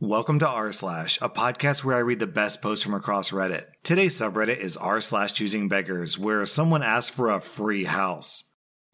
Welcome to r slash, a podcast where I read the best posts from across Reddit. Today's subreddit is r slash choosing beggars, where someone asked for a free house.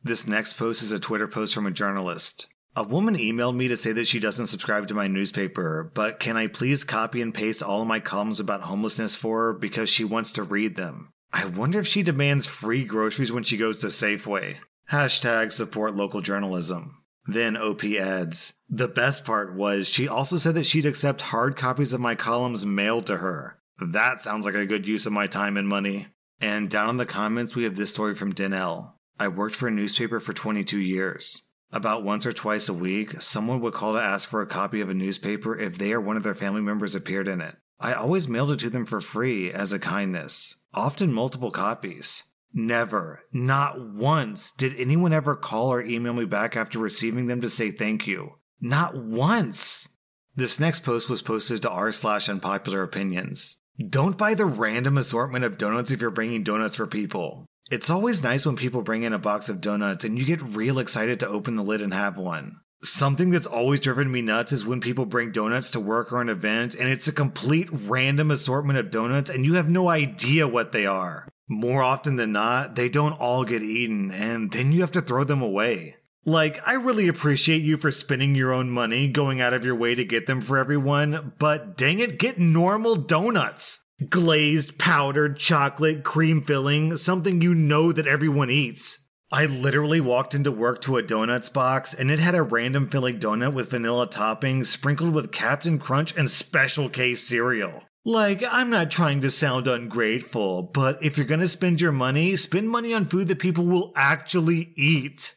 This next post is a Twitter post from a journalist. A woman emailed me to say that she doesn't subscribe to my newspaper, but can I please copy and paste all of my columns about homelessness for her because she wants to read them? I wonder if she demands free groceries when she goes to Safeway. Hashtag support local journalism. Then OP adds, The best part was she also said that she'd accept hard copies of my columns mailed to her. That sounds like a good use of my time and money. And down in the comments, we have this story from Danelle. I worked for a newspaper for 22 years. About once or twice a week, someone would call to ask for a copy of a newspaper if they or one of their family members appeared in it. I always mailed it to them for free as a kindness, often multiple copies. Never, not once, did anyone ever call or email me back after receiving them to say thank you. Not once. This next post was posted to r slash unpopular opinions. Don't buy the random assortment of donuts if you're bringing donuts for people. It's always nice when people bring in a box of donuts and you get real excited to open the lid and have one. Something that's always driven me nuts is when people bring donuts to work or an event and it's a complete random assortment of donuts and you have no idea what they are more often than not, they don't all get eaten, and then you have to throw them away. Like, I really appreciate you for spending your own money going out of your way to get them for everyone, but dang it, get normal donuts. Glazed, powdered, chocolate, cream filling, something you know that everyone eats. I literally walked into work to a donuts box and it had a random filling donut with vanilla toppings sprinkled with Captain Crunch and Special K cereal. Like, I'm not trying to sound ungrateful, but if you're gonna spend your money, spend money on food that people will actually eat.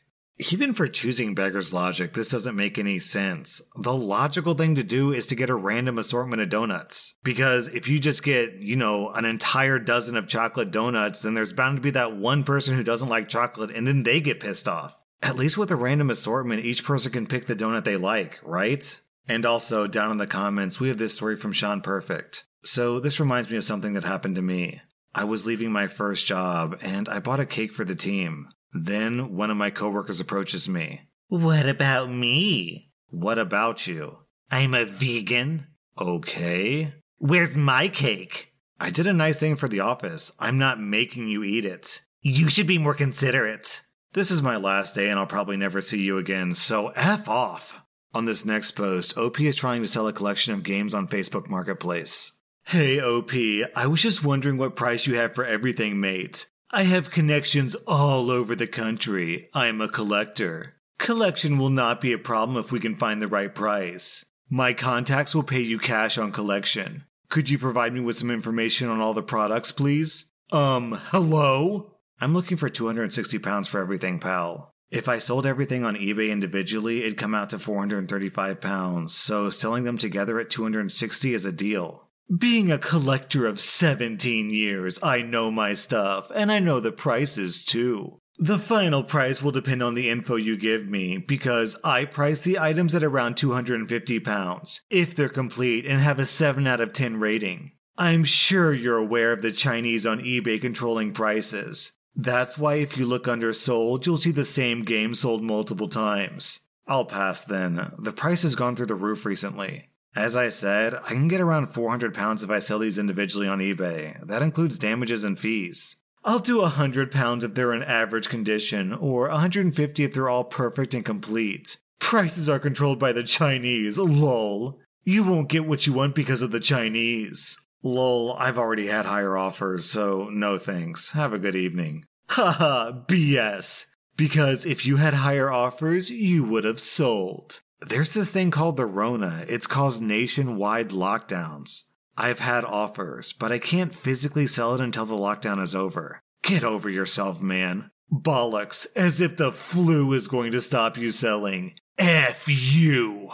Even for choosing beggar's logic, this doesn't make any sense. The logical thing to do is to get a random assortment of donuts. Because if you just get, you know, an entire dozen of chocolate donuts, then there's bound to be that one person who doesn't like chocolate and then they get pissed off. At least with a random assortment, each person can pick the donut they like, right? And also, down in the comments, we have this story from Sean Perfect. So, this reminds me of something that happened to me. I was leaving my first job and I bought a cake for the team. Then one of my coworkers approaches me. What about me? What about you? I'm a vegan. Okay. Where's my cake? I did a nice thing for the office. I'm not making you eat it. You should be more considerate. This is my last day and I'll probably never see you again, so F off. On this next post, OP is trying to sell a collection of games on Facebook Marketplace. Hey, OP, I was just wondering what price you have for everything, mate. I have connections all over the country. I'm a collector. Collection will not be a problem if we can find the right price. My contacts will pay you cash on collection. Could you provide me with some information on all the products, please? Um, hello? I'm looking for 260 pounds for everything, pal. If I sold everything on eBay individually, it'd come out to 435 pounds, so selling them together at 260 is a deal. Being a collector of 17 years, I know my stuff, and I know the prices too. The final price will depend on the info you give me, because I price the items at around 250 pounds, if they're complete and have a 7 out of 10 rating. I'm sure you're aware of the Chinese on eBay controlling prices. That's why if you look under sold, you'll see the same game sold multiple times. I'll pass then. The price has gone through the roof recently. As I said, I can get around 400 pounds if I sell these individually on eBay. That includes damages and fees. I'll do 100 pounds if they're in average condition, or 150 if they're all perfect and complete. Prices are controlled by the Chinese, lol. You won't get what you want because of the Chinese. Lol, I've already had higher offers, so no thanks. Have a good evening. Haha, BS. Because if you had higher offers, you would have sold. There's this thing called the Rona. It's caused nationwide lockdowns. I've had offers, but I can't physically sell it until the lockdown is over. Get over yourself, man. Bollocks, as if the flu is going to stop you selling. F you.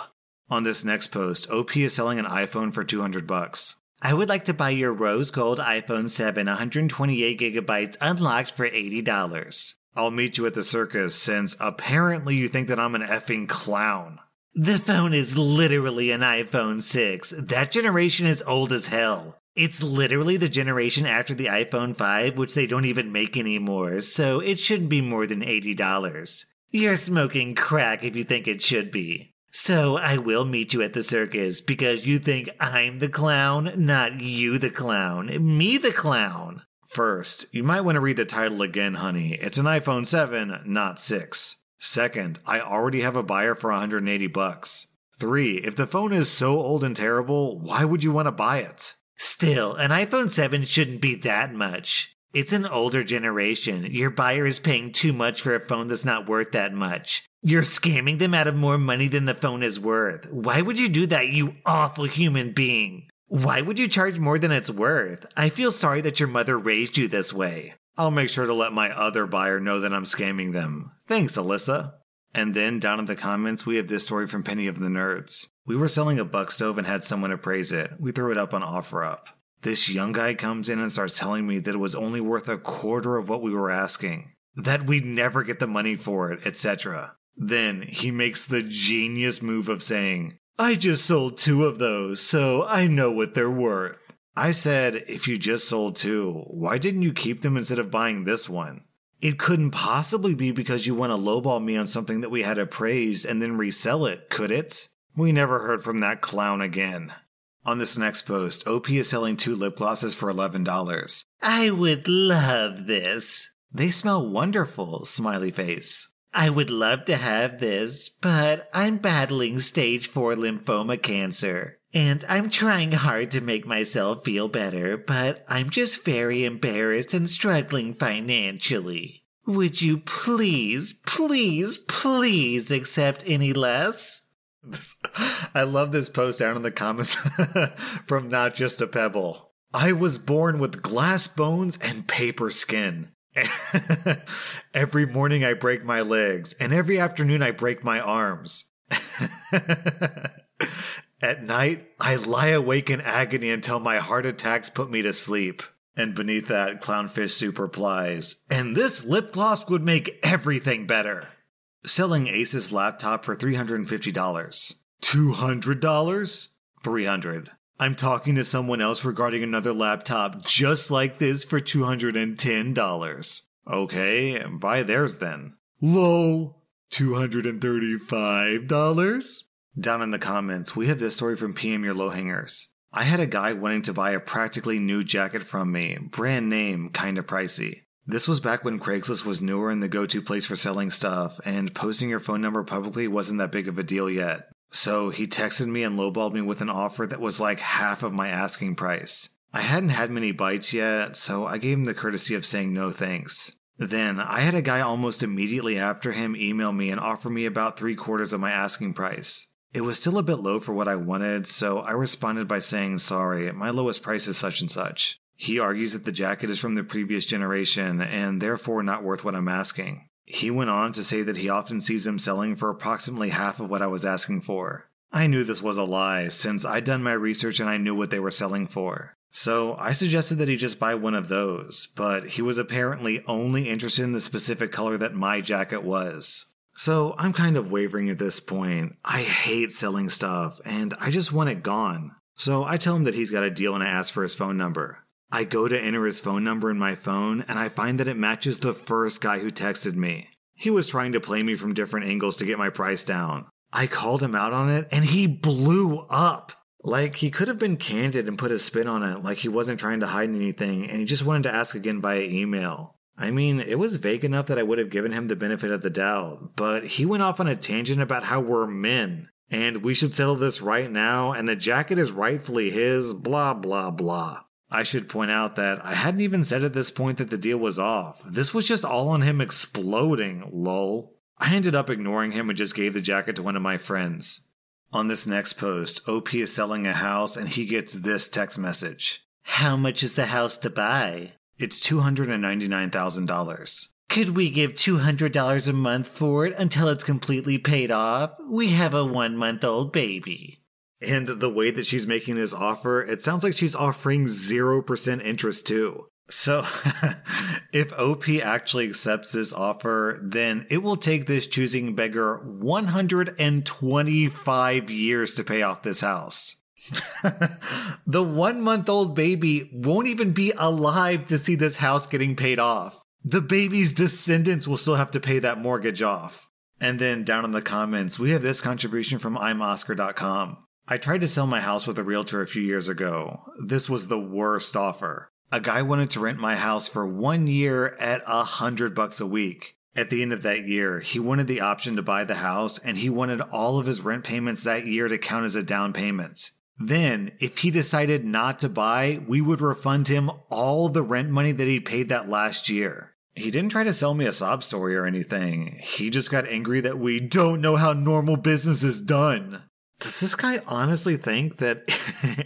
On this next post, OP is selling an iPhone for 200 bucks. I would like to buy your rose gold iPhone 7 128 gigabytes unlocked for $80. I'll meet you at the circus since apparently you think that I'm an effing clown. The phone is literally an iPhone 6. That generation is old as hell. It's literally the generation after the iPhone 5, which they don't even make anymore, so it shouldn't be more than $80. You're smoking crack if you think it should be. So I will meet you at the circus because you think I'm the clown, not you the clown, me the clown. First, you might want to read the title again, honey. It's an iPhone 7, not 6. Second, I already have a buyer for 180 bucks. 3. If the phone is so old and terrible, why would you want to buy it? Still, an iPhone 7 shouldn't be that much. It's an older generation. Your buyer is paying too much for a phone that's not worth that much. You're scamming them out of more money than the phone is worth. Why would you do that, you awful human being? Why would you charge more than it's worth? I feel sorry that your mother raised you this way. I'll make sure to let my other buyer know that I'm scamming them. Thanks, Alyssa. And then down in the comments, we have this story from Penny of the Nerds. We were selling a buck stove and had someone appraise it. We threw it up on OfferUp. This young guy comes in and starts telling me that it was only worth a quarter of what we were asking, that we'd never get the money for it, etc. Then he makes the genius move of saying, I just sold two of those, so I know what they're worth. I said, if you just sold two, why didn't you keep them instead of buying this one? It couldn't possibly be because you want to lowball me on something that we had appraised and then resell it, could it? We never heard from that clown again. On this next post, OP is selling two lip glosses for $11. I would love this. They smell wonderful, smiley face. I would love to have this, but I'm battling stage 4 lymphoma cancer. And I'm trying hard to make myself feel better, but I'm just very embarrassed and struggling financially. Would you please, please, please accept any less? I love this post down in the comments from Not Just a Pebble. I was born with glass bones and paper skin. every morning I break my legs, and every afternoon I break my arms. At night, I lie awake in agony until my heart attacks put me to sleep. And beneath that, Clownfish Soup replies, And this lip gloss would make everything better. Selling Asus laptop for $350. $200? 300 I'm talking to someone else regarding another laptop just like this for $210. Okay, buy theirs then. Lol. $235? Down in the comments, we have this story from PM Your Lowhangers. I had a guy wanting to buy a practically new jacket from me, brand name, kinda pricey. This was back when Craigslist was newer and the go to place for selling stuff, and posting your phone number publicly wasn't that big of a deal yet. So he texted me and lowballed me with an offer that was like half of my asking price. I hadn't had many bites yet, so I gave him the courtesy of saying no thanks. Then I had a guy almost immediately after him email me and offer me about three quarters of my asking price. It was still a bit low for what I wanted, so I responded by saying, Sorry, my lowest price is such and such. He argues that the jacket is from the previous generation and therefore not worth what I'm asking. He went on to say that he often sees them selling for approximately half of what I was asking for. I knew this was a lie, since I'd done my research and I knew what they were selling for. So I suggested that he just buy one of those, but he was apparently only interested in the specific color that my jacket was. So I'm kind of wavering at this point. I hate selling stuff, and I just want it gone. So I tell him that he's got a deal and I ask for his phone number. I go to enter his phone number in my phone and I find that it matches the first guy who texted me. He was trying to play me from different angles to get my price down. I called him out on it and he blew up. Like he could have been candid and put a spin on it, like he wasn't trying to hide anything and he just wanted to ask again via email. I mean, it was vague enough that I would have given him the benefit of the doubt, but he went off on a tangent about how we're men and we should settle this right now and the jacket is rightfully his, blah, blah, blah. I should point out that I hadn't even said at this point that the deal was off. This was just all on him exploding, lol. I ended up ignoring him and just gave the jacket to one of my friends. On this next post, OP is selling a house and he gets this text message How much is the house to buy? It's $299,000. Could we give $200 a month for it until it's completely paid off? We have a one month old baby. And the way that she's making this offer, it sounds like she's offering 0% interest too. So, if OP actually accepts this offer, then it will take this choosing beggar 125 years to pay off this house. the one month old baby won't even be alive to see this house getting paid off. The baby's descendants will still have to pay that mortgage off. And then down in the comments, we have this contribution from imoscar.com. I tried to sell my house with a realtor a few years ago. This was the worst offer. A guy wanted to rent my house for one year at a hundred bucks a week. At the end of that year, he wanted the option to buy the house and he wanted all of his rent payments that year to count as a down payment. Then, if he decided not to buy, we would refund him all the rent money that he paid that last year. He didn't try to sell me a sob story or anything. He just got angry that we don't know how normal business is done. Does this guy honestly think that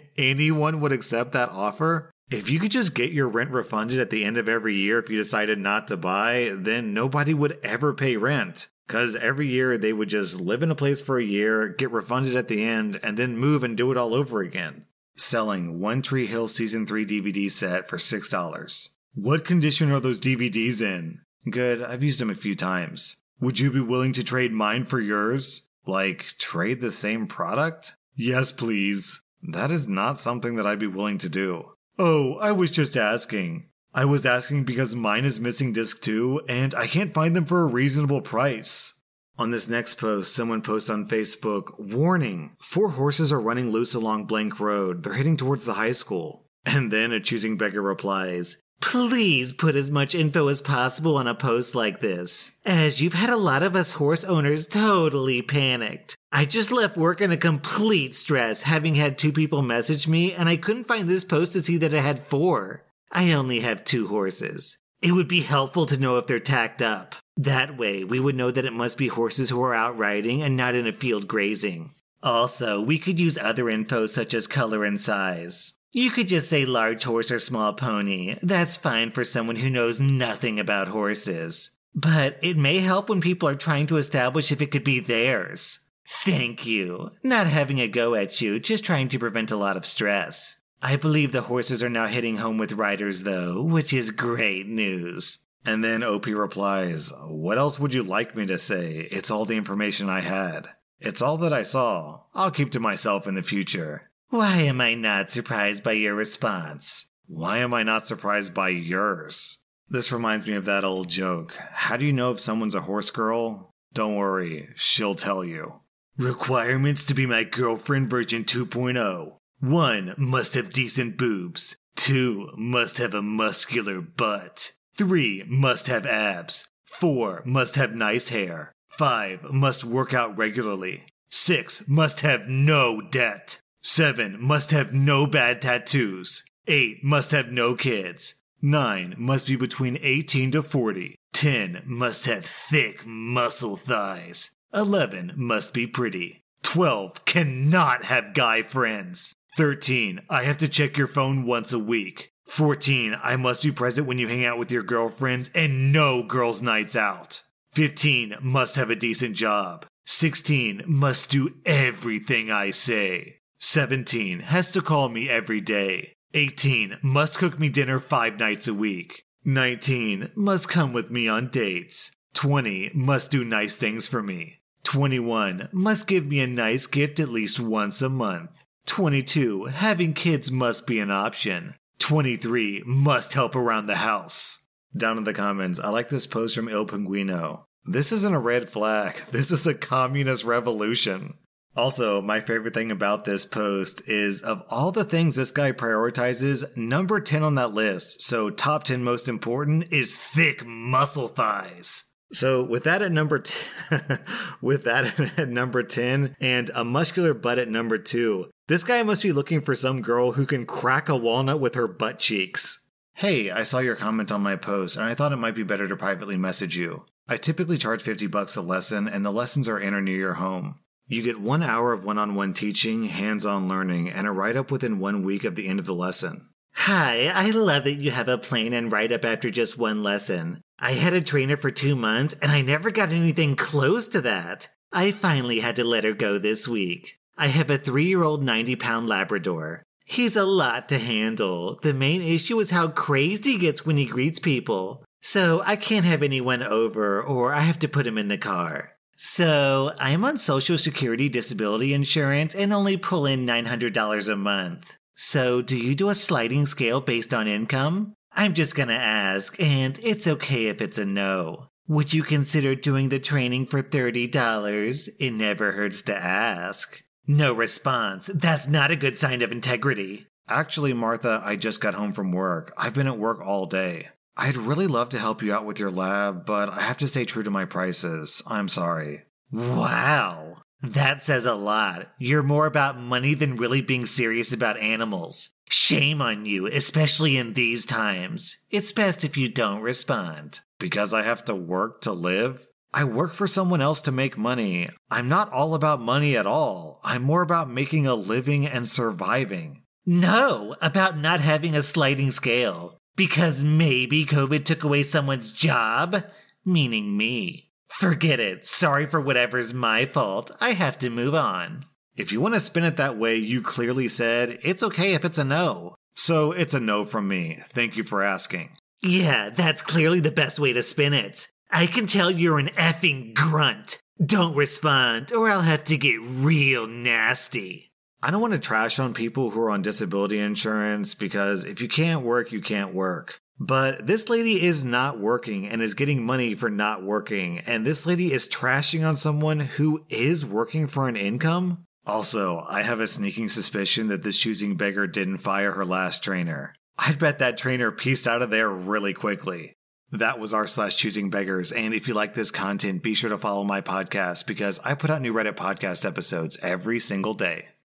anyone would accept that offer? If you could just get your rent refunded at the end of every year if you decided not to buy, then nobody would ever pay rent. Because every year they would just live in a place for a year, get refunded at the end, and then move and do it all over again. Selling One Tree Hill Season 3 DVD set for $6. What condition are those DVDs in? Good, I've used them a few times. Would you be willing to trade mine for yours? Like, trade the same product? Yes, please. That is not something that I'd be willing to do. Oh, I was just asking. I was asking because mine is missing disc 2 and I can't find them for a reasonable price. On this next post, someone posts on Facebook Warning! Four horses are running loose along Blank Road. They're heading towards the high school. And then a choosing beggar replies Please put as much info as possible on a post like this, as you've had a lot of us horse owners totally panicked. I just left work in a complete stress, having had two people message me, and I couldn't find this post to see that I had four. I only have two horses. It would be helpful to know if they're tacked up. That way, we would know that it must be horses who are out riding and not in a field grazing. Also, we could use other info such as color and size. You could just say large horse or small pony. That's fine for someone who knows nothing about horses. But it may help when people are trying to establish if it could be theirs. Thank you. Not having a go at you, just trying to prevent a lot of stress. I believe the horses are now hitting home with riders, though, which is great news. And then OP replies, What else would you like me to say? It's all the information I had. It's all that I saw. I'll keep to myself in the future. Why am I not surprised by your response? Why am I not surprised by yours? This reminds me of that old joke. How do you know if someone's a horse girl? Don't worry, she'll tell you. Requirements to be my girlfriend version 2.0. 1. Must have decent boobs. 2. Must have a muscular butt. 3. Must have abs. 4. Must have nice hair. 5. Must work out regularly. 6. Must have no debt. 7. Must have no bad tattoos. 8. Must have no kids. 9. Must be between 18 to 40. 10. Must have thick muscle thighs. 11. Must be pretty. 12. Cannot have guy friends. 13. I have to check your phone once a week. 14. I must be present when you hang out with your girlfriends and no girls' nights out. 15. Must have a decent job. 16. Must do everything I say. 17. Has to call me every day. 18. Must cook me dinner five nights a week. 19. Must come with me on dates. 20. Must do nice things for me. 21. Must give me a nice gift at least once a month. 22. Having kids must be an option. 23. Must help around the house. Down in the comments, I like this post from Il Pinguino. This isn't a red flag. This is a communist revolution. Also, my favorite thing about this post is of all the things this guy prioritizes, number 10 on that list, so top 10 most important, is thick muscle thighs. So with that at number 10, with that at number 10 and a muscular butt at number 2, this guy must be looking for some girl who can crack a walnut with her butt cheeks. Hey, I saw your comment on my post and I thought it might be better to privately message you. I typically charge 50 bucks a lesson and the lessons are in or near your home. You get one hour of one on one teaching, hands on learning, and a write up within one week of the end of the lesson. Hi, I love that you have a plan and write up after just one lesson. I had a trainer for two months and I never got anything close to that. I finally had to let her go this week. I have a three year old 90 pound Labrador. He's a lot to handle. The main issue is how crazed he gets when he greets people. So I can't have anyone over or I have to put him in the car. So I'm on Social Security disability insurance and only pull in $900 a month. So do you do a sliding scale based on income? I'm just gonna ask, and it's okay if it's a no. Would you consider doing the training for $30? It never hurts to ask. No response. That's not a good sign of integrity. Actually, Martha, I just got home from work. I've been at work all day. I'd really love to help you out with your lab, but I have to stay true to my prices. I'm sorry. Wow. That says a lot. You're more about money than really being serious about animals. Shame on you, especially in these times. It's best if you don't respond. Because I have to work to live? I work for someone else to make money. I'm not all about money at all. I'm more about making a living and surviving. No, about not having a sliding scale. Because maybe COVID took away someone's job, meaning me. Forget it. Sorry for whatever's my fault. I have to move on. If you want to spin it that way, you clearly said it's okay if it's a no. So it's a no from me. Thank you for asking. Yeah, that's clearly the best way to spin it. I can tell you're an effing grunt. Don't respond, or I'll have to get real nasty. I don't want to trash on people who are on disability insurance because if you can't work, you can't work. But this lady is not working and is getting money for not working, and this lady is trashing on someone who is working for an income? Also, I have a sneaking suspicion that this choosing beggar didn't fire her last trainer. I'd bet that trainer pieced out of there really quickly. That was r slash choosing beggars. And if you like this content, be sure to follow my podcast because I put out new Reddit podcast episodes every single day.